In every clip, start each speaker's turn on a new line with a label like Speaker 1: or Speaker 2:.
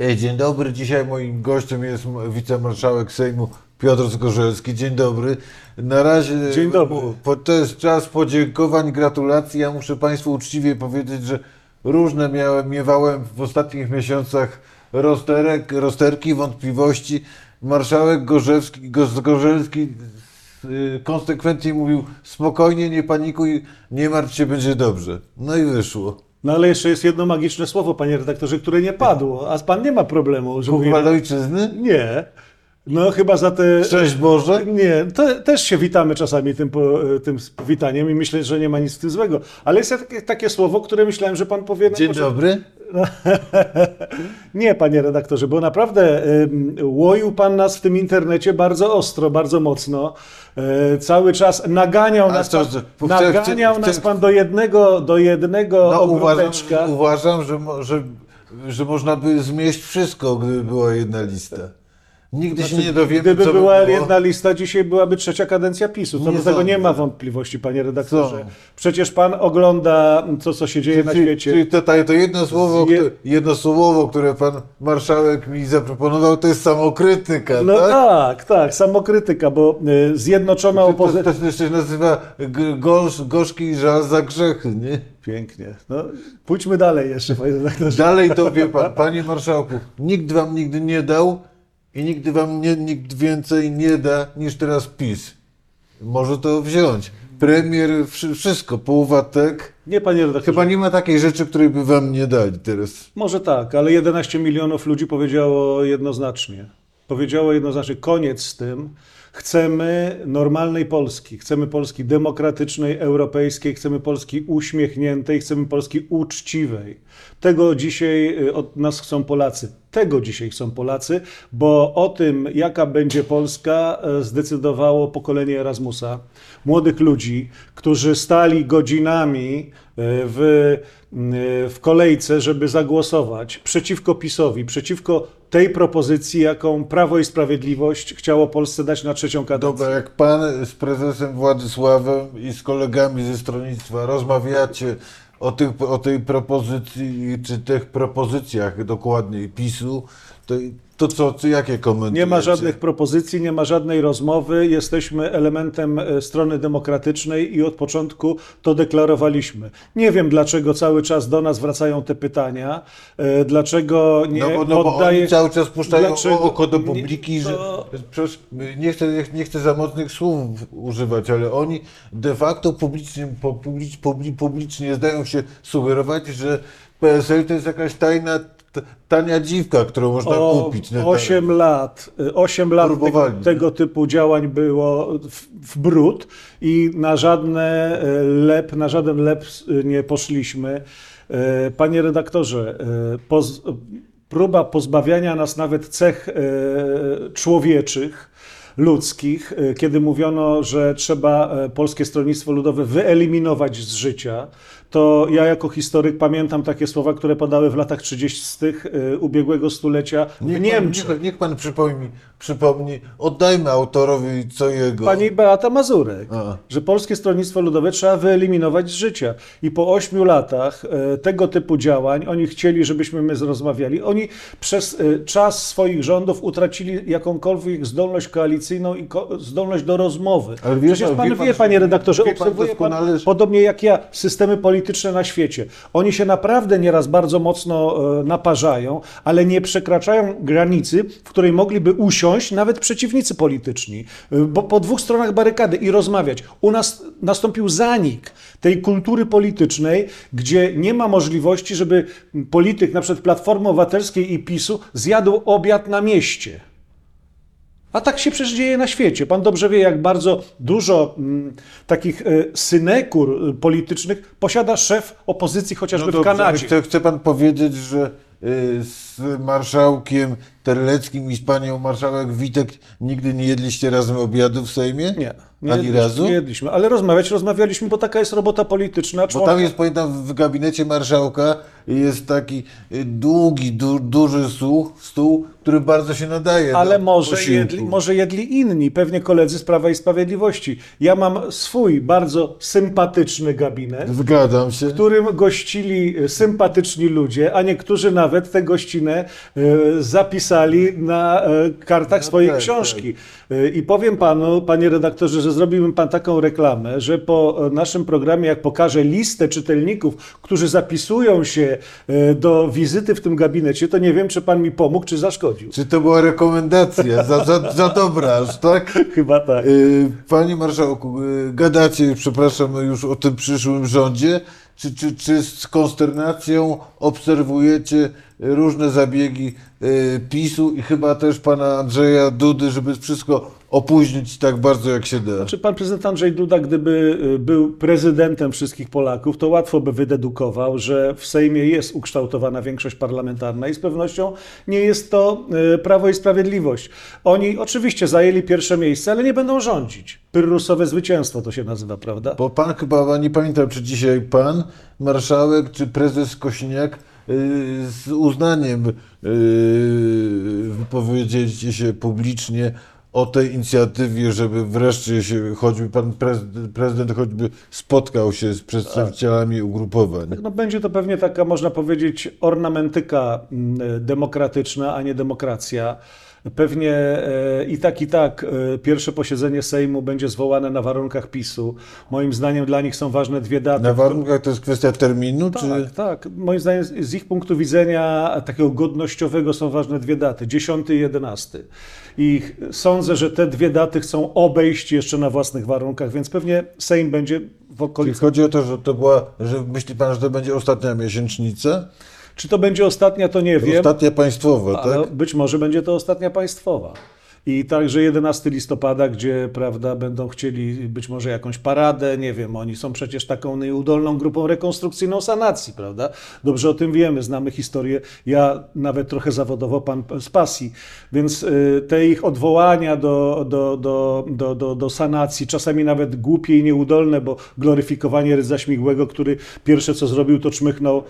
Speaker 1: E, Dzień dobry, dzisiaj moim gościem jest wicemarszałek Sejmu Piotr Zgorzelski. Dzień dobry. Na razie
Speaker 2: Dzień dobry.
Speaker 1: Po, to jest czas podziękowań, gratulacji. Ja muszę Państwu uczciwie powiedzieć, że różne miałem, miewałem w ostatnich miesiącach rozterek, rozterki, wątpliwości. Marszałek Gorzewski, Go- Zgorzelski y, konsekwentnie mówił spokojnie, nie panikuj, nie martw się, będzie dobrze. No i wyszło.
Speaker 2: No ale jeszcze jest jedno magiczne słowo, panie redaktorze, które nie padło, a pan nie ma problemu, że mówi...
Speaker 1: Pochwal ojczyzny?
Speaker 2: Nie. No chyba za te...
Speaker 1: Szczęść Boże?
Speaker 2: Nie, to też się witamy czasami tym, po, tym witaniem i myślę, że nie ma nic w tym złego. Ale jest takie, takie słowo, które myślałem, że pan powie...
Speaker 1: Dzień
Speaker 2: początku.
Speaker 1: dobry.
Speaker 2: Nie, panie redaktorze, bo naprawdę łoił pan nas w tym internecie bardzo ostro, bardzo mocno. E, cały czas naganiał
Speaker 1: A
Speaker 2: nas,
Speaker 1: co,
Speaker 2: pan,
Speaker 1: że-
Speaker 2: naganiał nas pan do jednego, do jednego
Speaker 1: No, uważam,
Speaker 2: ogródeczka.
Speaker 1: uważam że, mo- że, że można by zmieść wszystko, gdyby była jedna lista. Nigdy się nie dowiemy,
Speaker 2: Gdyby
Speaker 1: co
Speaker 2: była
Speaker 1: by
Speaker 2: jedna lista, dzisiaj byłaby trzecia kadencja PiSu. Co
Speaker 1: Nie
Speaker 2: do tego nie ma wątpliwości, panie redaktorze.
Speaker 1: Są.
Speaker 2: Przecież pan ogląda to, co się dzieje na
Speaker 1: Czyli,
Speaker 2: świecie.
Speaker 1: czyli to, to jedno, słowo,
Speaker 2: Zje-
Speaker 1: które, jedno słowo, które pan marszałek mi zaproponował, to jest samokrytyka,
Speaker 2: No
Speaker 1: tak?
Speaker 2: tak, tak, samokrytyka, bo y, zjednoczona
Speaker 1: To, to,
Speaker 2: opozycja...
Speaker 1: to się nazywa g- gorsz, gorzki żal za grzechy, nie?
Speaker 2: Pięknie. No, pójdźmy dalej jeszcze, panie redaktorze.
Speaker 1: Dalej to wie pan, panie marszałku, nikt wam nigdy nie dał i nigdy wam nie, nikt więcej nie da niż teraz PiS. Może to wziąć. Premier, wszy- wszystko, półwatek.
Speaker 2: Nie, panie redaktorze.
Speaker 1: Chyba nie ma takiej rzeczy, której by wam nie dali teraz.
Speaker 2: Może tak, ale 11 milionów ludzi powiedziało jednoznacznie. Powiedziało jednoznacznie, koniec z tym. Chcemy normalnej Polski. Chcemy Polski demokratycznej, europejskiej, chcemy Polski uśmiechniętej, chcemy Polski uczciwej. Tego dzisiaj y, od nas chcą Polacy. Tego dzisiaj chcą Polacy, bo o tym, jaka będzie Polska, e, zdecydowało pokolenie Erasmusa. Młodych ludzi, którzy stali godzinami w, m, w kolejce, żeby zagłosować przeciwko PiSowi, przeciwko tej propozycji, jaką Prawo i Sprawiedliwość chciało Polsce dać na trzecią kadencję.
Speaker 1: Dobra, jak pan z prezesem Władysławem i z kolegami ze stronnictwa rozmawiacie o, tych, o tej propozycji, czy tych propozycjach dokładniej PiSu, to, to co, co, jakie komentujecie?
Speaker 2: Nie ma żadnych propozycji, nie ma żadnej rozmowy. Jesteśmy elementem e, strony demokratycznej i od początku to deklarowaliśmy. Nie wiem, dlaczego cały czas do nas wracają te pytania, e, dlaczego nie
Speaker 1: No bo, no bo
Speaker 2: oddaje...
Speaker 1: oni cały czas puszczają
Speaker 2: Dlaczego
Speaker 1: oko do
Speaker 2: nie-
Speaker 1: publiki, że
Speaker 2: to-
Speaker 1: przecież nie chcę, nie chcę za mocnych słów używać, ale oni de facto publicznie, po- publicz, publi- publicznie zdają się sugerować, że PSL to jest jakaś tajna, tania dziwka, którą można
Speaker 2: O
Speaker 1: kupić. na
Speaker 2: 8 lat, 8 lat tego, tego typu działań było w, w brud i na żadne e, lep, na żaden lep e, nie poszliśmy. E, Panie redaktorze, e, poz, próba pozbawiania nas nawet cech człowieczych, ludzkich, e, kiedy mówiono, że trzeba e, Polskie Stronnictwo Ludowe wyeliminować z życia, to ja jako historyk pamiętam takie słowa, które padały w latach 30. e, ubiegłego stulecia w
Speaker 1: Niech pan,
Speaker 2: Niemczech.
Speaker 1: niech, niech pan przypomni, przypomni, oddajmy autorowi co jego.
Speaker 2: Pani Beata Mazurek,
Speaker 1: A.
Speaker 2: że Polskie Stronnictwo Ludowe trzeba wyeliminować z życia. I po ośmiu latach tego typu działań, oni chcieli, żebyśmy my rozmawiali, oni przez czas swoich rządów utracili jakąkolwiek zdolność koalicyjną i zdolność do rozmowy.
Speaker 1: Ale wie
Speaker 2: Przecież
Speaker 1: pan-
Speaker 2: pan
Speaker 1: wie pan-
Speaker 2: wie, panie redaktorze,
Speaker 1: wie pan
Speaker 2: obserwuje pan,
Speaker 1: że-
Speaker 2: podobnie jak ja, systemy polityczne na świecie. Oni się naprawdę nieraz bardzo mocno e, naparzają, ale nie przekraczają granicy, w której mogliby usiąść nawet przeciwnicy polityczni, e, bo po dwóch stronach barykady i rozmawiać. U nas nastąpił zanik tej kultury politycznej, gdzie nie ma możliwości, żeby polityk na przykład Platformy Obywatelskiej i PiSu zjadł obiad na mieście. A tak się przecież dzieje na świecie. Pan dobrze wie, jak bardzo dużo mm, takich e, synekur e, politycznych posiada szef opozycji chociażby w
Speaker 1: dobrze,
Speaker 2: Kanadzie.
Speaker 1: Chce, chce pan powiedzieć, że y, z marszałkiem Terleckim i z panią marszałek Witek nigdy nie jedliście razem obiadu w Sejmie?
Speaker 2: Nie. Nie
Speaker 1: Ani
Speaker 2: jedliśmy,
Speaker 1: razu?
Speaker 2: Nie jedliśmy, ale rozmawiać rozmawialiśmy, bo taka jest robota polityczna.
Speaker 1: Bo
Speaker 2: członka-
Speaker 1: tam jest, pamiętam, w gabinecie marszałka jest taki y, długi, du, duży stół, stół, który bardzo się nadaje
Speaker 2: Ale może
Speaker 1: posiłku.
Speaker 2: jedli, może jedli inni, pewnie koledzy z Prawa i Sprawiedliwości. Ja mam swój bardzo sympatyczny gabinet,
Speaker 1: Zgadzam się.
Speaker 2: w którym gościli e, sympatyczni ludzie, a niektórzy nawet tę gościnę e, zapisali na e, kartach swojej
Speaker 1: tak,
Speaker 2: książki. E, I powiem panu, panie redaktorze, że zrobiłbym pan taką reklamę, że po e, naszym programie, jak pokażę listę czytelników, którzy zapisują się do wizyty w tym gabinecie, to nie wiem, czy pan mi pomógł, czy zaszkodził.
Speaker 1: Czy to była rekomendacja za, za, za dobra, tak?
Speaker 2: Chyba tak.
Speaker 1: Panie marszałku, gadacie, przepraszam, już o tym przyszłym rządzie. Czy, czy, czy z konsternacją obserwujecie różne zabiegi y, PiSu i chyba też pana Andrzeja Dudy, żeby wszystko opóźnić tak bardzo jak się da?
Speaker 2: Czy pan prezydent Andrzej Duda, gdyby y, był prezydentem wszystkich Polaków, to łatwo by wydedukował, że w Sejmie jest ukształtowana większość parlamentarna i z pewnością nie jest to y, Prawo i Sprawiedliwość. Oni oczywiście zajęli pierwsze miejsce, ale nie będą rządzić. Pyrrusowe zwycięstwo to się nazywa, prawda?
Speaker 1: Bo pan chyba, nie pamiętam czy dzisiaj pan, marszałek czy prezes Kośniak z uznaniem y, wypowiedzieliście się publicznie o tej inicjatywie, żeby wreszcie się, choćby pan prezydent, prezydent choćby spotkał się z przedstawicielami ugrupowań.
Speaker 2: No będzie to pewnie taka, można powiedzieć, ornamentyka mm, demokratyczna, a nie demokracja. Pewnie e, i tak, i tak e, pierwsze posiedzenie Sejmu będzie zwołane na warunkach PiSu. Moim zdaniem dla nich są ważne dwie daty.
Speaker 1: Na warunkach to jest kwestia terminu, czy...
Speaker 2: Tak, tak. Moim zdaniem z- ich punktu widzenia takiego godnościowego są ważne dwie daty, 10 i 11. I sądzę, że te dwie daty chcą obejść jeszcze na własnych warunkach, więc pewnie Sejm będzie w
Speaker 1: Czyli
Speaker 2: okolicy.
Speaker 1: chodzi o to, że to była, że myśli pan, że to będzie ostatnia miesięcznica?
Speaker 2: Czy to będzie ostatnia, to nie wiem.
Speaker 1: Ostatnia państwowa, tak?
Speaker 2: być może będzie to ostatnia państwowa. I także 11 listopada, gdzie prawda, będą chcieli być może jakąś paradę, nie wiem, oni są przecież taką nieudolną grupą rekonstrukcyjną sanacji, prawda? Dobrze o tym wiemy, znamy historię, ja nawet trochę zawodowo, pan z pasji, więc y, te ich odwołania do, do, do, do, do, do sanacji, czasami nawet głupie i nieudolne, bo gloryfikowanie Rydza Śmigłego, który pierwsze co zrobił, to czmychnął,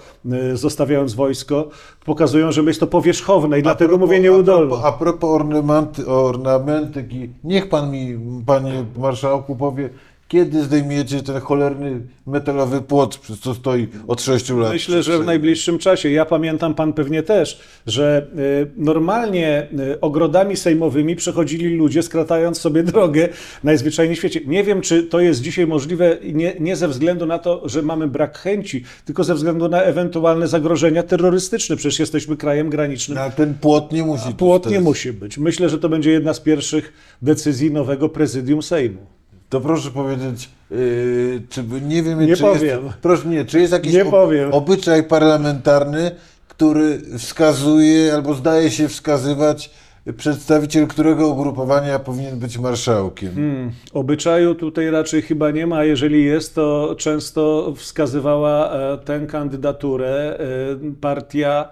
Speaker 2: y, zostawiając wojsko, pokazują, że jest to powierzchowne i dlatego mówię nieudolne.
Speaker 1: A propos, a propos ornamenty, ornamentyki, niech pan mi, panie marszałku, powie, kiedy zdejmiecie ten cholerny metalowy płot, przez co stoi od 6 lat?
Speaker 2: Myślę, że w najbliższym czasie. Ja pamiętam, pan pewnie też, że y, normalnie y, ogrodami sejmowymi przechodzili ludzie, skratając sobie drogę najzwyczajniej w świecie. Nie wiem, czy to jest dzisiaj możliwe nie, nie ze względu na to, że mamy brak chęci, tylko ze względu na ewentualne zagrożenia terrorystyczne. Przecież jesteśmy krajem granicznym.
Speaker 1: Ale ten płot nie musi tu
Speaker 2: Płot nie musi być. Myślę, że to będzie jedna z pierwszych decyzji nowego prezydium Sejmu.
Speaker 1: To proszę powiedzieć, yy, czy nie wiem,
Speaker 2: Nie
Speaker 1: czy
Speaker 2: powiem.
Speaker 1: jest, proszę nie, czy jest jakiś
Speaker 2: Nie powiem.
Speaker 1: obyczaj parlamentarny, który wskazuje albo zdaje się wskazywać przedstawiciel którego ugrupowania powinien być marszałkiem.
Speaker 2: Hmm, obyczaju tutaj raczej chyba nie ma. Jeżeli jest, to często wskazywała e, tę kandydaturę e, partia,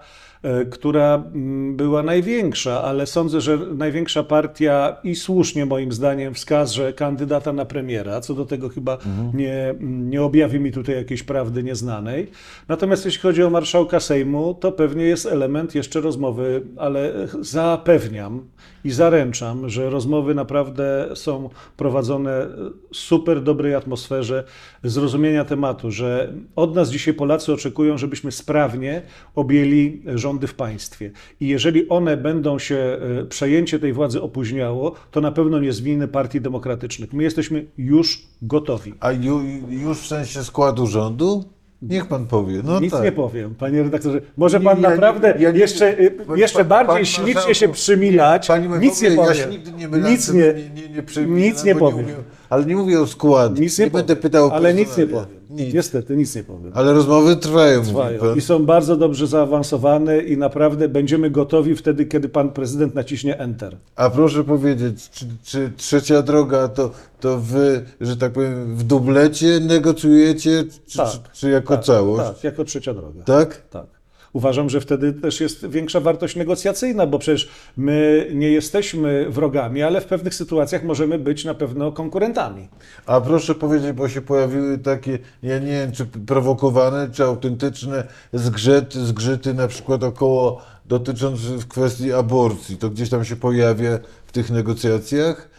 Speaker 2: która mm, była największa, ale sądzę, że największa partia i słusznie moim zdaniem wskaże kandydata na premiera. Co do tego chyba nie, nie objawi mi tutaj jakiejś prawdy nieznanej. Natomiast jeśli chodzi o marszałka Sejmu, to pewnie jest element jeszcze rozmowy, ale zapewniam i zaręczam, że rozmowy naprawdę są prowadzone w super dobrej atmosferze zrozumienia tematu, że od nas dzisiaj Polacy oczekują, żebyśmy sprawnie objęli rządy w państwie. I jeżeli one będą się, e, przejęcie tej władzy opóźniało, to na pewno nie z winy partii demokratycznych. My jesteśmy już gotowi.
Speaker 1: A ju, już w sensie składu rządu? Niech pan powie. No
Speaker 2: Nic
Speaker 1: tak.
Speaker 2: nie powiem, panie redaktorze. Może
Speaker 1: Nie,
Speaker 2: pan
Speaker 1: ja nie-
Speaker 2: naprawdę
Speaker 1: ja nie-
Speaker 2: jeszcze, y,
Speaker 1: Panie-
Speaker 2: jeszcze
Speaker 1: pan-
Speaker 2: bardziej
Speaker 1: panie
Speaker 2: ślicznie się przymilać. Nic nie powiem.
Speaker 1: Ja się nigdy nie
Speaker 2: Nic nie,
Speaker 1: nie, nie, nie,
Speaker 2: nic nie powiem.
Speaker 1: umiem- ale nie mówię o składzie.
Speaker 2: Nic nie, powiem.
Speaker 1: będę pytał o
Speaker 2: Ale nic nie powiem.
Speaker 1: Nic.
Speaker 2: Niestety, nic nie powiem.
Speaker 1: Ale rozmowy trwają,
Speaker 2: Trwają. I są bardzo dobrze zaawansowane i naprawdę będziemy gotowi wtedy, kiedy pan prezydent naciśnie Enter.
Speaker 1: A proszę powiedzieć, czy, czy trzecia droga to, to wy, że tak powiem, w dublecie negocjujecie, czy,
Speaker 2: Tak,
Speaker 1: czy, czy jako
Speaker 2: tak,
Speaker 1: całość?
Speaker 2: Tak, jako trzecia droga.
Speaker 1: Tak?
Speaker 2: Tak. Uważam, że wtedy też jest większa wartość negocjacyjna, bo przecież my nie jesteśmy wrogami, ale w pewnych sytuacjach możemy być na pewno konkurentami.
Speaker 1: A proszę powiedzieć, bo się pojawiły takie, ja nie wiem, czy prowokowane, czy autentyczne zgrzyty, zgrzyty na przykład około dotyczące w kwestii aborcji. To gdzieś tam się pojawia w tych negocjacjach?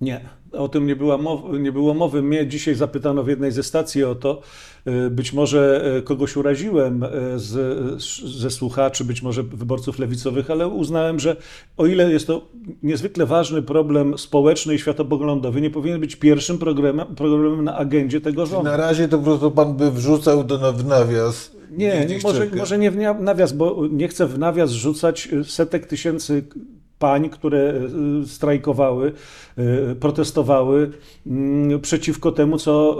Speaker 2: Nie, o tym nie, była mow, nie było mowy. Mnie dzisiaj zapytano w jednej ze stacji o to. Y, Być może y, kogoś uraziłem y, z, ze słuchaczy, być może wyborców lewicowych, ale uznałem, że o ile jest to niezwykle ważny problem społeczny i światopoglądowy, nie powinien być pierwszym programem, programem na agendzie tego rządu.
Speaker 1: Na razie to po prostu pan by wrzucał do, w nawias.
Speaker 2: Nie,
Speaker 1: Gdzieś
Speaker 2: może, może nie w nawias, bo nie chcę w nawias rzucać setek tysięcy pań, które y, strajkowały, y, protestowały mm, przeciwko temu, co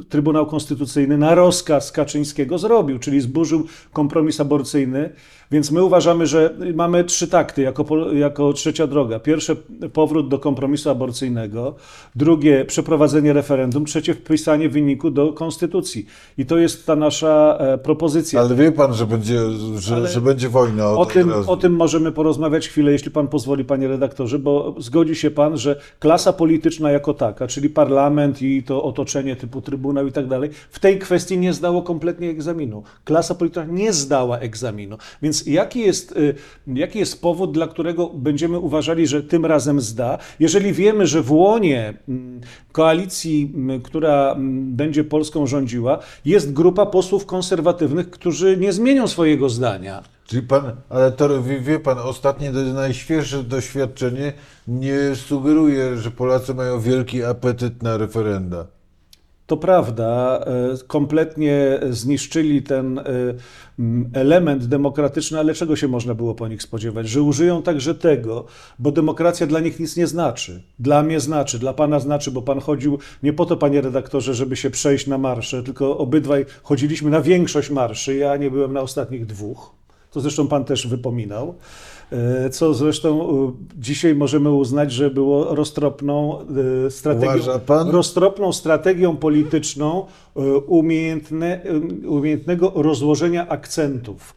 Speaker 2: y, Trybunał Konstytucyjny na rozkaz Kaczyńskiego zrobił, czyli zburzył kompromis aborcyjny. Więc my uważamy, że mamy trzy takty jako, jako trzecia droga. Pierwsze, powrót do kompromisu aborcyjnego. Drugie, przeprowadzenie referendum. Trzecie, wpisanie wyniku do konstytucji. I to jest ta nasza e, propozycja.
Speaker 1: Ale wie pan, że będzie, że,
Speaker 2: Ale
Speaker 1: że będzie wojna o,
Speaker 2: O tym, o tym możemy porozmawiać chwilę, jeśli pan pozwoli, panie redaktorze, bo zgodzi się pan, że klasa polityczna jako taka, czyli parlament i to otoczenie typu trybunał i tak dalej, w tej kwestii nie zdało kompletnie egzaminu. Klasa polityczna nie zdała egzaminu. Więc jaki jest, y, jaki jest powód, dla którego będziemy uważali, że tym razem zda, jeżeli wiemy, że w łonie mm, koalicji, mm, która mm, będzie Polską rządziła, jest grupa posłów konserwatywnych, którzy nie zmienią swojego zdania.
Speaker 1: Czyli pan, ale to wie, wie pan, ostatnie, najświeższe doświadczenie nie sugeruje, że Polacy mają wielki apetyt na referenda.
Speaker 2: To prawda, e, kompletnie zniszczyli ten e, element demokratyczny, ale czego się można było po nich spodziewać? Że użyją także tego, bo demokracja dla nich nic nie znaczy. Dla mnie znaczy, dla pana znaczy, bo pan chodził nie po to, panie redaktorze, żeby się przejść na marsze, tylko obydwaj chodziliśmy na większość marszy. Ja nie byłem na ostatnich dwóch. To zresztą pan też wypominał. E, Co zresztą e, dzisiaj możemy uznać, że było roztropną e, strategią roztropną strategią polityczną umiejętne, umiejętnego rozłożenia akcentów.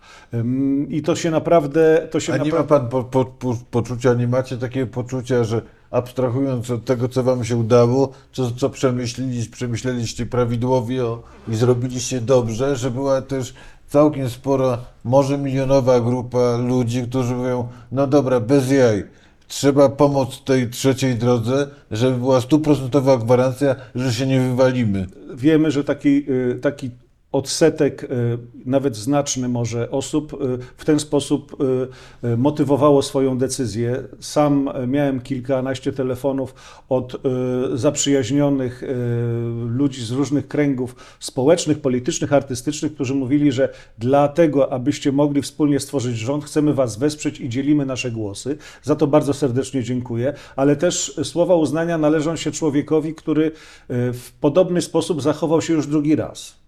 Speaker 2: I to się naprawdę. To się
Speaker 1: A nie ma pan po, po, po, poczucia, nie macie takiego poczucia, że abstrahując od tego, co wam się udało, co, co przemyśleliście, przemyśleliście prawidłowo i zrobiliście dobrze, że była też całkiem spora, może milionowa grupa ludzi, którzy mówią, no dobra, bez jaj, trzeba pomóc tej trzeciej drodze, żeby była stuprocentowa gwarancja, że się nie wywalimy.
Speaker 2: wiemy, że taki, y, taki odsetek, y, nawet znaczny może osób, y, w ten sposób y, motywowało swoją decyzję. Sam miałem kilkanaście telefonów od zaprzyjaźnionych ludzi z różnych kręgów społecznych, politycznych, artystycznych, którzy mówili, że dlatego, abyście mogli wspólnie stworzyć rząd, chcemy was wesprzeć i dzielimy nasze głosy. Za to bardzo serdecznie dziękuję, ale też słowa uznania należą się człowiekowi, który w podobny sposób zachował się już drugi raz.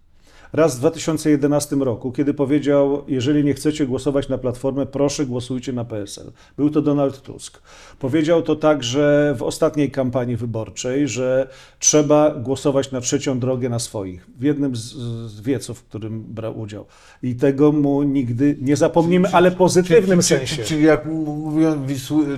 Speaker 2: Raz w 2011 roku, kiedy powiedział: Jeżeli nie chcecie głosować na platformę, proszę głosujcie na PSL. Był to Donald Tusk. Powiedział to także w ostatniej kampanii wyborczej, że trzeba głosować na trzecią drogę na swoich. W jednym z, z wieców, w którym brał udział. I tego mu nigdy nie zapomnimy, ale w pozytywnym
Speaker 1: Czyli-
Speaker 2: sensie.
Speaker 1: Czyli, jak mówią,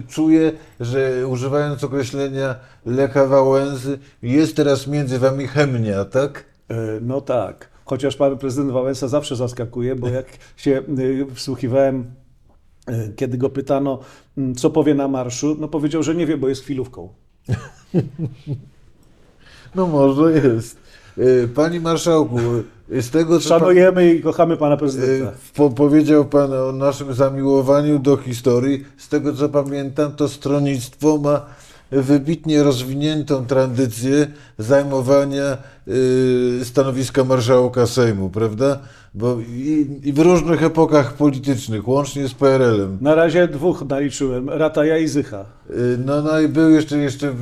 Speaker 1: czuję, że używając określenia Lecha Wałęsy, jest teraz między wami chemnia, tak?
Speaker 2: E, No tak. Chociaż pan prezydent Wałęsa zawsze zaskakuje, bo jak się y, wsłuchiwałem, y, kiedy go pytano, mm, co powie na marszu, no powiedział, że nie wie, bo jest chwilówką.
Speaker 1: No może jest. E, Panie marszałku, z tego co pan,
Speaker 2: Szanujemy i kochamy pana prezydenta.
Speaker 1: po, powiedział pan o naszym zamiłowaniu do historii, z tego co pamiętam, to stronnictwo ma wybitnie rozwiniętą tradycję zajmowania e, stanowiska marszałka Sejmu, prawda? Bo i, i w różnych epokach politycznych, łącznie z PRL-em.
Speaker 2: Na razie dwóch naliczyłem, Rataja i Zycha.
Speaker 1: Y, No, no i był jeszcze, jeszcze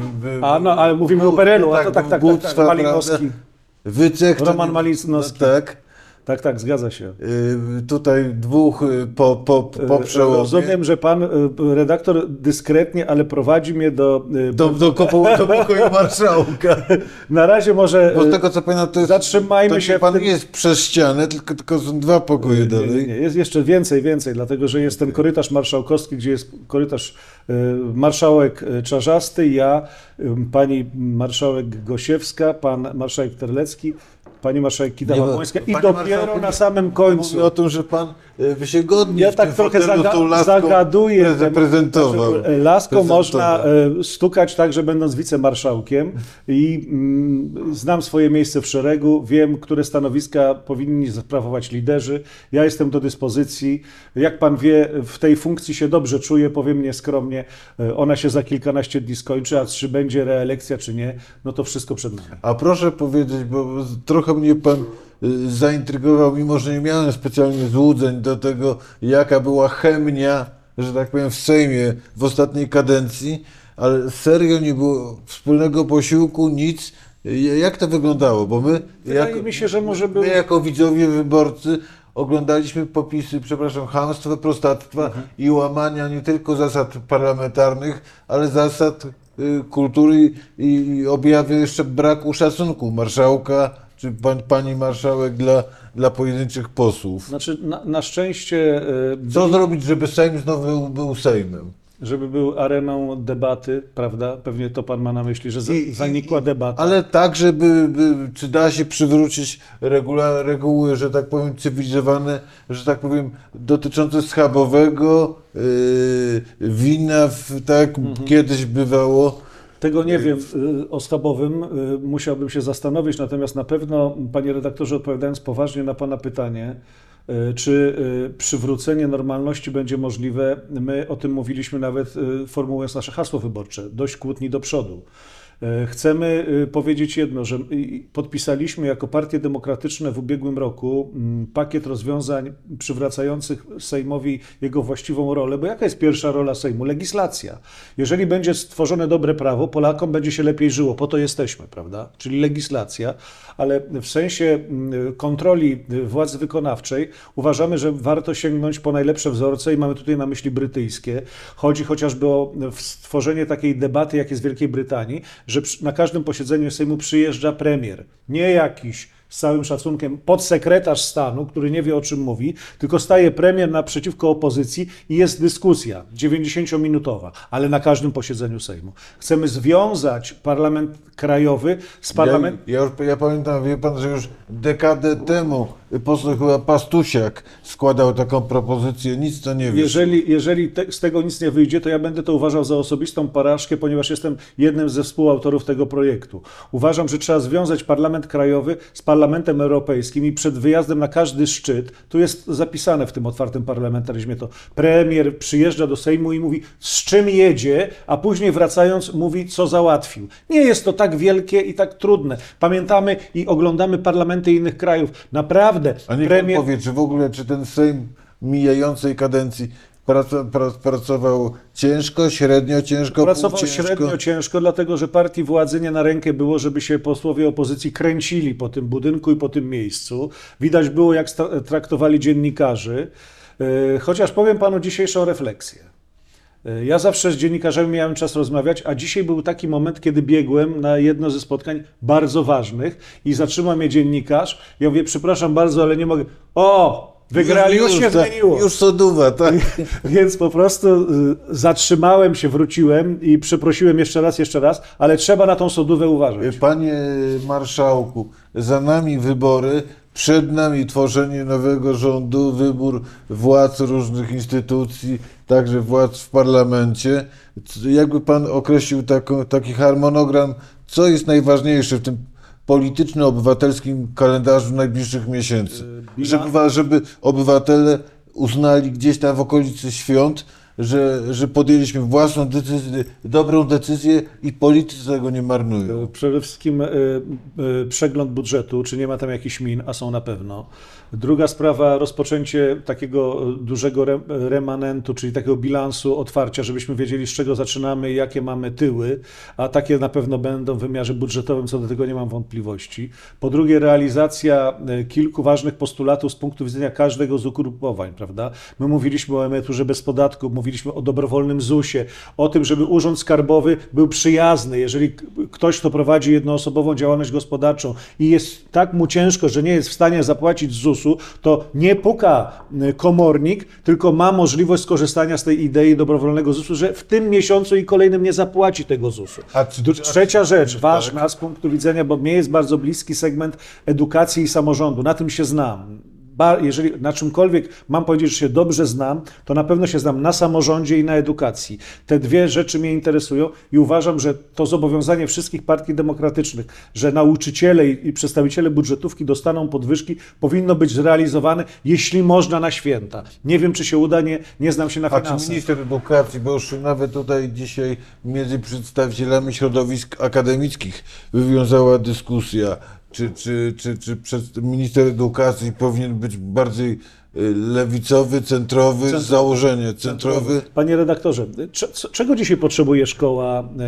Speaker 2: A no, ale mówimy o PRL-u, a to tak, tak, tak, tak,
Speaker 1: głupstwa,
Speaker 2: Malinowski.
Speaker 1: to
Speaker 2: Roman Malinowski.
Speaker 1: No, tak.
Speaker 2: Tak, tak, zgadza się.
Speaker 1: Y, Tutaj dwóch y, po, po, po przełomie.
Speaker 2: Rozumiem, że pan y, redaktor dyskretnie, ale prowadzi mnie do... y,
Speaker 1: Do, do, kopu, do pokoju marszałka.
Speaker 2: Na razie może...
Speaker 1: Bo z
Speaker 2: y,
Speaker 1: tego co pamiętam, to jest,
Speaker 2: Zatrzymajmy
Speaker 1: to
Speaker 2: się
Speaker 1: pan
Speaker 2: tym-
Speaker 1: nie jest przez ścianę, tylko, tylko są dwa pokoje
Speaker 2: Nie,
Speaker 1: dalej.
Speaker 2: nie, nie, jest jeszcze więcej, więcej, dlatego że jest ten korytarz marszałkowski, gdzie jest korytarz y, marszałek y, Czarzasty, ja, y, pani marszałek Gosiewska, pan marszałek Terlecki, pani marszałek Kidawa-Błońska i
Speaker 1: panie
Speaker 2: dopiero na samym końcu.
Speaker 1: Mówię o tym, że pan y, wy się godnie
Speaker 2: Ja tak trochę zaga
Speaker 1: laską
Speaker 2: zagaduję.
Speaker 1: prezentował.
Speaker 2: znaczy, Laską
Speaker 1: Prezentował.
Speaker 2: można e, stukać także będąc wicemarszałkiem i mm, znam swoje miejsce w szeregu, wiem, które stanowiska powinni sprawować liderzy. Ja jestem do dyspozycji. Jak pan wie, w tej funkcji się dobrze czuję, powiem nieskromnie. E, Ona się za kilkanaście dni skończy, a czy będzie reelekcja, czy nie, no to wszystko przed nami.
Speaker 1: A proszę powiedzieć, bo z- trochę mnie pan y, zaintrygował, mimo że nie miałem specjalnie złudzeń do tego, jaka była chemia, że tak powiem, w Sejmie w ostatniej kadencji, ale serio nie było wspólnego posiłku, nic. Jak to wyglądało? Bo my,
Speaker 2: Wydaje mi się, że może był-
Speaker 1: my jako widzowie, wyborcy, oglądaliśmy popisy, przepraszam, chamstwa, prostactwa
Speaker 2: Mhm.
Speaker 1: i łamania nie tylko zasad parlamentarnych, ale zasad y, kultury i, i objawy jeszcze braku szacunku marszałka czy pan, pani marszałek dla, dla pojedynczych posłów.
Speaker 2: Znaczy, na, na szczęście e,
Speaker 1: Co zrobić, żeby Sejm znowu był, był Sejmem?
Speaker 2: żeby był areną debaty, prawda? Pewnie to pan ma na myśli, że za,
Speaker 1: I- i-
Speaker 2: zanikła debata.
Speaker 1: Ale tak, żeby, by, czy da się przywrócić regula, reguły, że tak powiem, cywilizowane, że tak powiem, dotyczące schabowego, yy, wina, w, tak
Speaker 2: Mhm.
Speaker 1: kiedyś bywało.
Speaker 2: Tego nie wiem y, o schabowym, y, musiałbym się zastanowić, natomiast na pewno, panie redaktorze, odpowiadając poważnie na pana pytanie, y, czy przywrócenie normalności będzie możliwe, my o tym mówiliśmy nawet formułując nasze hasło wyborcze, dość kłótni do przodu. Y, Chcemy y, powiedzieć jedno, że podpisaliśmy jako Partie Demokratyczne w ubiegłym roku mm, pakiet rozwiązań przywracających Sejmowi jego właściwą rolę, bo jaka jest pierwsza rola Sejmu? Legislacja. Jeżeli będzie stworzone dobre prawo, Polakom będzie się lepiej żyło, po to jesteśmy, prawda? Czyli legislacja, ale w sensie mm, kontroli władzy wykonawczej uważamy, że warto sięgnąć po najlepsze wzorce i mamy tutaj na myśli brytyjskie. Chodzi chociażby o stworzenie takiej debaty, jak jest w Wielkiej Brytanii, że na każdym posiedzeniu Sejmu przyjeżdża premier, nie jakiś z całym szacunkiem podsekretarz stanu, który nie wie o czym mówi, tylko staje premier naprzeciwko opozycji i jest dyskusja 90-minutowa, ale na każdym posiedzeniu Sejmu. Chcemy związać parlament krajowy z parlamentem.
Speaker 1: Ja, ja, ja pamiętam, wie pan, że już dekadę temu poseł chyba Pastusiak składał taką propozycję, nic to nie wiesz.
Speaker 2: Jeżeli, jeżeli te, z tego nic nie wyjdzie, to ja będę to uważał za osobistą porażkę, ponieważ jestem jednym ze współautorów tego projektu. Uważam, że trzeba związać parlament krajowy z parlamentem europejskim i przed wyjazdem na każdy szczyt, tu jest zapisane w tym otwartym parlamentaryzmie to, premier przyjeżdża do Sejmu i mówi, z czym jedzie, a później wracając mówi, co załatwił. Nie jest to tak wielkie i tak trudne. Pamiętamy i oglądamy parlamenty innych krajów. Naprawdę,
Speaker 1: A niech
Speaker 2: premier...
Speaker 1: powie, czy w ogóle, czy ten Sejm mijającej kadencji pracował ciężko, średnio ciężko,
Speaker 2: Pracował
Speaker 1: ciężko?
Speaker 2: średnio ciężko, dlatego że partii władzy nie na rękę było, żeby się posłowie opozycji kręcili po tym budynku i po tym miejscu. Widać było, jak traktowali dziennikarzy. Yy, Chociaż powiem panu dzisiejszą refleksję. Yy, Ja zawsze z dziennikarzami miałem czas rozmawiać, a dzisiaj był taki moment, kiedy biegłem na jedno ze spotkań bardzo ważnych i zatrzymał mnie dziennikarz. Ja mówię, przepraszam bardzo, ale nie mogę. O! Wygrali, już, się
Speaker 1: tak,
Speaker 2: zmieniło.
Speaker 1: Już soduwa, tak?
Speaker 2: Więc po prostu y, zatrzymałem się, wróciłem i przeprosiłem jeszcze raz, jeszcze raz, ale trzeba na tą sodówę uważać.
Speaker 1: Panie marszałku, za nami wybory, przed nami tworzenie nowego rządu, wybór władz różnych instytucji, także władz w parlamencie. Jakby pan określił taką, taki harmonogram, co jest najważniejsze w tym polityczno-obywatelskim kalendarzu najbliższych miesięcy?
Speaker 2: Yy,
Speaker 1: Żeby, żeby obywatele uznali gdzieś tam w okolicy świąt, że, że podjęliśmy własną decyzję, dobrą decyzję i politycy tego nie marnują.
Speaker 2: Przede wszystkim y, y, przegląd budżetu, czy nie ma tam jakichś min, a są na pewno. Druga sprawa, rozpoczęcie takiego dużego re, remanentu, czyli takiego bilansu otwarcia, żebyśmy wiedzieli, z czego zaczynamy, jakie mamy tyły, a takie na pewno będą w wymiarze budżetowym, co do tego nie mam wątpliwości. Po drugie, realizacja kilku ważnych postulatów z punktu widzenia każdego z ugrupowań, prawda? My mówiliśmy o emeryturze bez podatku, mówiliśmy o dobrowolnym ZUS-ie, o tym, żeby urząd skarbowy był przyjazny. Jeżeli ktoś, kto prowadzi jednoosobową działalność gospodarczą i jest tak mu ciężko, że nie jest w stanie zapłacić ZUS-u, to nie puka y, komornik, tylko ma możliwość skorzystania z tej idei dobrowolnego ZUS-u, że w tym miesiącu i kolejnym nie zapłaci tego ZUS-u.
Speaker 1: A
Speaker 2: Trzecia rzecz, ważna z punktu widzenia, bo mnie jest bardzo bliski segment edukacji i samorządu. Na tym się znam. Jeżeli na czymkolwiek mam powiedzieć, że się dobrze znam, to na pewno się znam na samorządzie i na edukacji. Te dwie rzeczy mnie interesują i uważam, że to zobowiązanie wszystkich partii demokratycznych, że nauczyciele i przedstawiciele budżetówki dostaną podwyżki, powinno być zrealizowane, jeśli można na święta. Nie wiem, czy się uda, nie, nie znam się na
Speaker 1: A czy
Speaker 2: finansach.
Speaker 1: minister edukacji, bo już nawet tutaj dzisiaj między przedstawicielami środowisk akademickich wywiązała dyskusja, czy, czy, czy, czy przed- minister edukacji powinien być bardziej y, lewicowy, centrowy,
Speaker 2: Centrowy.
Speaker 1: założenie centrowy.
Speaker 2: Panie redaktorze, czego dzisiaj potrzebuje szkoła m,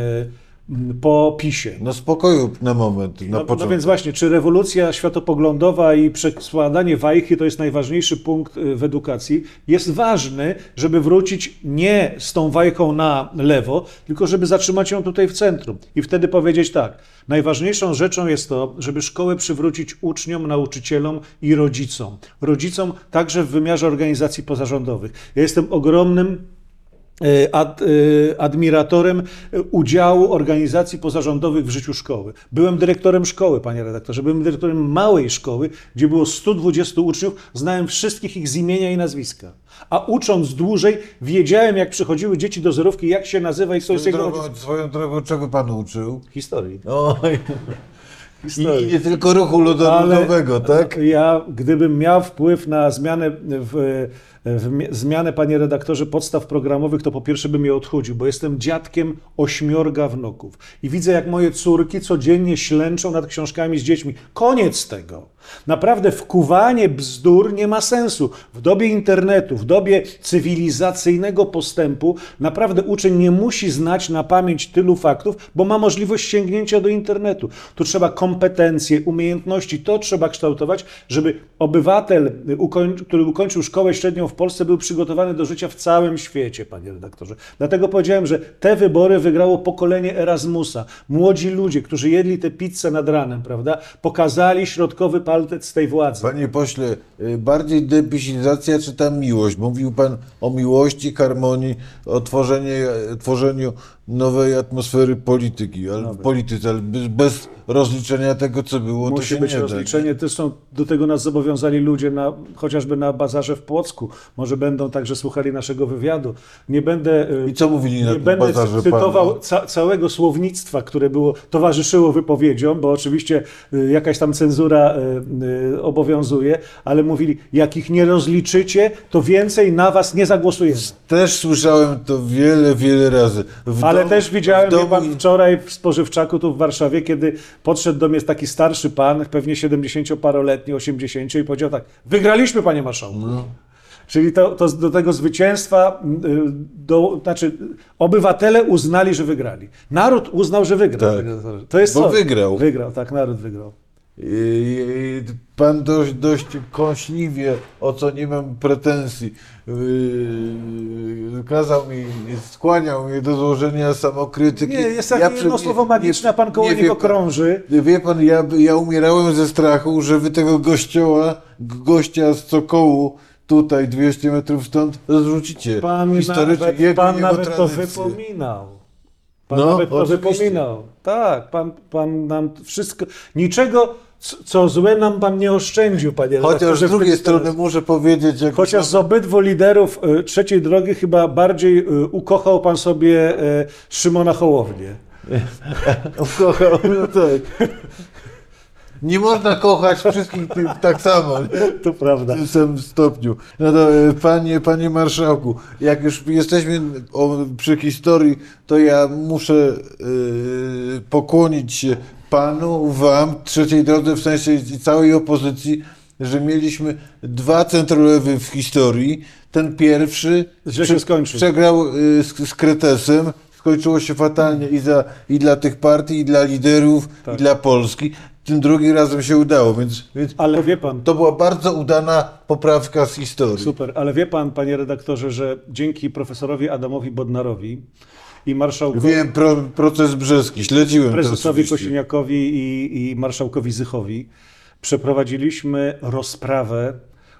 Speaker 2: po PiSie?
Speaker 1: No spokoju na moment, na
Speaker 2: No, no
Speaker 1: początek.
Speaker 2: więc właśnie, czy rewolucja światopoglądowa i przekładanie wajchy to jest najważniejszy punkt y, w edukacji? Jest ważny, żeby wrócić nie z tą wajchą na lewo, tylko żeby zatrzymać ją tutaj w centrum. I wtedy powiedzieć tak, najważniejszą rzeczą jest to, żeby szkołę przywrócić uczniom, nauczycielom i rodzicom. Rodzicom także w wymiarze organizacji pozarządowych. Ja jestem ogromnym ad, e, admiratorem udziału organizacji pozarządowych w życiu szkoły. Byłem dyrektorem szkoły, panie redaktorze, byłem dyrektorem małej szkoły, gdzie było 120 uczniów, znałem wszystkich ich z imienia i nazwiska. A ucząc dłużej, wiedziałem, jak przychodziły dzieci do zerówki, jak się nazywa i kto jest jego
Speaker 1: swoją drogą, czego pan uczył?
Speaker 2: Historii.
Speaker 1: Oj. I,
Speaker 2: Historii.
Speaker 1: I nie tylko ruchu ludowego, tak?
Speaker 2: Ja, gdybym miał wpływ na zmianę w, zmianę, panie redaktorze, podstaw programowych, to po pierwsze bym je odchudził, bo jestem dziadkiem ośmiorga wnuków. I widzę, jak moje córki codziennie ślęczą nad książkami z dziećmi. Koniec tego. Naprawdę wkuwanie bzdur nie ma sensu. W dobie internetu, w dobie cywilizacyjnego postępu, naprawdę uczeń nie musi znać na pamięć tylu faktów, bo ma możliwość sięgnięcia do internetu. Tu trzeba kompetencje, umiejętności, to trzeba kształtować, żeby obywatel, y, który ukończył szkołę średnią w Polsce, był przygotowany do życia w całym świecie, panie redaktorze. Dlatego powiedziałem, że te wybory wygrało pokolenie Erasmusa. Młodzi ludzie, którzy jedli tę pizzę nad ranem, prawda, pokazali środkowy palec tej władzy.
Speaker 1: Panie pośle, y, bardziej depisizacja czy ta miłość? Mówił pan o miłości, harmonii, o tworzenie, tworzeniu nowej atmosfery polityki, ale w polityce, ale bez, rozliczenia tego, co było, to
Speaker 2: Musi
Speaker 1: się
Speaker 2: być
Speaker 1: nie da.
Speaker 2: rozliczenie. Też są, do tego nas zobowiązali ludzie na, chociażby na bazarze w Płocku. Może będą także słuchali naszego wywiadu. Nie będę, y,
Speaker 1: I co mówili na
Speaker 2: nie
Speaker 1: tym
Speaker 2: będę cytował ca całego słownictwa, które było, towarzyszyło wypowiedziom, bo oczywiście y, jakaś tam cenzura y, obowiązuje, ale mówili, jak ich nie rozliczycie, to więcej na was nie zagłosujemy.
Speaker 1: Też słyszałem to wiele, wiele razy. W
Speaker 2: Ale też widziałem,
Speaker 1: domu
Speaker 2: pan, wczoraj w Spożywczaku tu w Warszawie, kiedy podszedł do mnie taki starszy pan, pewnie 70-paroletni, 80 i powiedział tak, wygraliśmy panie marszałku.
Speaker 1: No.
Speaker 2: Czyli to, to do tego zwycięstwa, y, do, znaczy obywatele uznali, że wygrali. Naród uznał, że wygrał.
Speaker 1: Tak.
Speaker 2: To jest
Speaker 1: Bo
Speaker 2: coś.
Speaker 1: wygrał.
Speaker 2: Wygrał, tak, naród wygrał.
Speaker 1: Pan dość, dość kąśliwie, o co nie mam pretensji, yy, kazał mi, skłaniał mnie do złożenia samokrytyki.
Speaker 2: Nie, jest takie jedno
Speaker 1: przy-
Speaker 2: słowo magiczne, a pan koło
Speaker 1: nie
Speaker 2: niego
Speaker 1: wie pan-
Speaker 2: krąży.
Speaker 1: Wie pan, ja, ja umierałem ze strachu, że wy tego gościoła, gościa z Cokołu, tutaj 200 metrów stąd, zrzucicie.
Speaker 2: Pan
Speaker 1: Historycznie
Speaker 2: nawet,
Speaker 1: jego-
Speaker 2: pan
Speaker 1: jego
Speaker 2: nawet to wypominał. Pan
Speaker 1: No,
Speaker 2: nawet to
Speaker 1: oczywiście.
Speaker 2: wypominał. Tak, pan, pan nam wszystko. Niczego, co złe nam pan nie oszczędził, panie
Speaker 1: Chociaż z drugiej strony muszę powiedzieć, jak
Speaker 2: Chociaż z obydwu liderów y, trzeciej drogi chyba bardziej y, ukochał pan sobie y, Szymona Hołownię.
Speaker 1: Ukochał, no tak. Nie można kochać wszystkich tak samo.
Speaker 2: To prawda.
Speaker 1: w tym samym stopniu. No to, e, panie, panie marszałku, jak już jesteśmy przy historii, to ja muszę e, pokłonić się panu, wam, trzeciej drodze, w sensie całej opozycji, że mieliśmy dwa centrolewy w historii. Ten pierwszy przegrał e, z, z Kretesem. Skończyło się fatalnie i, za, i dla tych partii, i dla liderów,
Speaker 2: Tak.
Speaker 1: i dla Polski. Tym drugim razem się udało, więc, więc
Speaker 2: Ale wie pan,
Speaker 1: to była bardzo udana poprawka z historii.
Speaker 2: super, ale wie pan, panie redaktorze, że dzięki profesorowi Adamowi Bodnarowi i marszałkowi,
Speaker 1: Wiem, pro, proces brzeski, śledziłem to
Speaker 2: prezesowi. Kosiniakowi i, i marszałkowi Zychowi przeprowadziliśmy rozprawę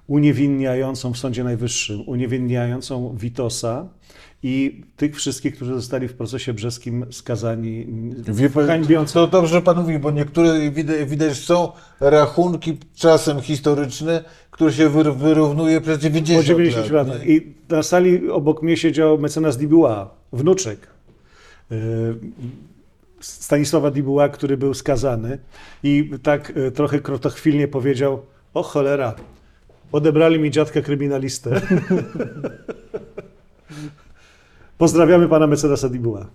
Speaker 2: uniewinniającą w Sądzie Najwyższym, uniewinniającą Witosa i tych wszystkich, którzy zostali w procesie brzeskim skazani
Speaker 1: Wie pan,
Speaker 2: hańbiąco.
Speaker 1: to dobrze pan mówi, bo niektóre widać, są rachunki czasem historyczne, które się wyr- wyrównuje przez 90,
Speaker 2: Po 90
Speaker 1: lat. nie?
Speaker 2: I na sali obok mnie siedział mecenas Dibuła, wnuczek yy, Stanisława Dibuła, który był skazany i tak yy, trochę krotochwilnie powiedział, o cholera, odebrali mi dziadka kryminalistę. Pozdrawiamy pana mecenasa Dibuła.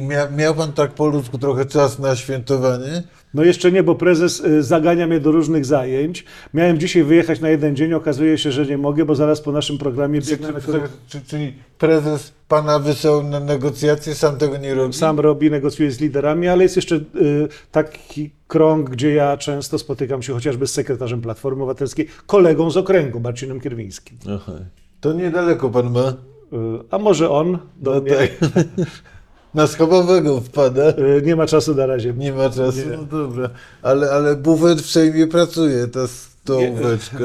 Speaker 1: Mia, miał pan tak po ludzku trochę czas na świętowanie?
Speaker 2: No jeszcze nie, bo prezes y, zagania mnie do różnych zajęć. Miałem dzisiaj wyjechać na jeden dzień, okazuje się, że nie mogę, bo zaraz po naszym programie biegnę
Speaker 1: czy, czy, czyli prezes pana wysłał na negocjacje, sam tego nie robi?
Speaker 2: sam robi, negocjuje z liderami, ale jest jeszcze y, taki krąg, gdzie ja często spotykam się chociażby z sekretarzem Platformy Obywatelskiej, kolegą z okręgu, Marcinem Kierwińskim.
Speaker 1: Aha. To niedaleko pan ma.
Speaker 2: A może on do
Speaker 1: No
Speaker 2: mnie
Speaker 1: tak. Na schabowego wpada.
Speaker 2: y, nie ma czasu na razie.
Speaker 1: Nie ma czasu,
Speaker 2: Nie.
Speaker 1: no dobra. Ale, ale bufet w Sejmie pracuje, ta stołóweczka.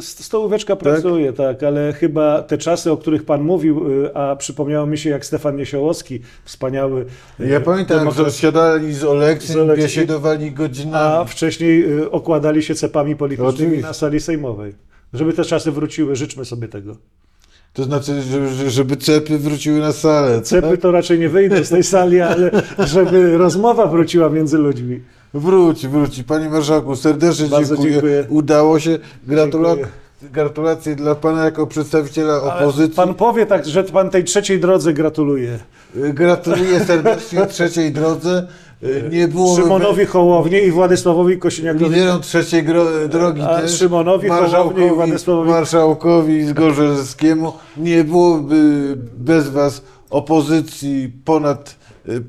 Speaker 2: St- Stołóweczka pracuje, tak, ale chyba te czasy, o których pan mówił, y, a przypomniało mi się, jak Stefan Niesiołowski, wspaniały
Speaker 1: Ja pamiętam,
Speaker 2: demokrat-
Speaker 1: że siadali z Oleksem, biesiedowali
Speaker 2: a
Speaker 1: godzinami.
Speaker 2: wcześniej y, okładali się cepami politycznymi
Speaker 1: Oczywiście.
Speaker 2: na sali sejmowej. Żeby te czasy wróciły, życzmy sobie tego.
Speaker 1: To znaczy, że- że- żeby cepy wróciły na salę.
Speaker 2: Cepy
Speaker 1: tak?
Speaker 2: to raczej nie wyjdą z tej sali, ale żeby rozmowa wróciła między ludźmi.
Speaker 1: Wróci, wróci. Panie Marszałku, serdecznie dziękuję.
Speaker 2: dziękuję.
Speaker 1: Udało się. Gratula
Speaker 2: Dziękuję.
Speaker 1: gratulacje dla pana jako przedstawiciela
Speaker 2: Ale
Speaker 1: opozycji.
Speaker 2: Pan powie tak, że pan tej trzeciej drodze gratuluje.
Speaker 1: Gratuluję serdecznie trzeciej drodze. Nie było
Speaker 2: Szymonowi Hołowni i Władysławowi Kosiniakowi.
Speaker 1: Liderom trzeciej drogi
Speaker 2: A
Speaker 1: też,
Speaker 2: Szymonowi, Hołowni i Władysławowi-
Speaker 1: marszałkowi Zgorzelskiemu nie byłoby bez was opozycji ponad,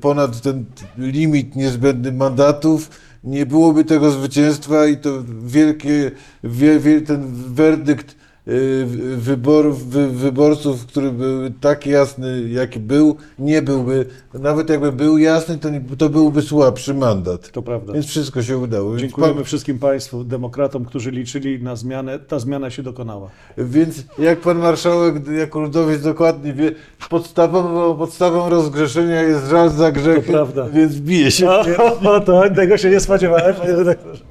Speaker 1: ponad ten limit niezbędny mandatów, nie byłoby tego zwycięstwa i to wielkie, wie, wie, ten werdykt y, wyborów, wy, wyborców, który był tak jasny, jaki był, nie byłby, nawet jakby był jasny, to, nie, to byłby słabszy mandat.
Speaker 2: To prawda.
Speaker 1: Więc wszystko się udało.
Speaker 2: Dziękujemy
Speaker 1: pan-
Speaker 2: wszystkim Państwu, demokratom, którzy liczyli na zmianę. Ta zmiana się dokonała.
Speaker 1: Więc jak pan marszałek, jako ludowiec dokładnie wie, podstawą, podstawą rozgrzeszenia jest żal za grzechy,
Speaker 2: prawda.
Speaker 1: więc bije się.
Speaker 2: O, to tego się nie spodziewałem, panie redaktorze.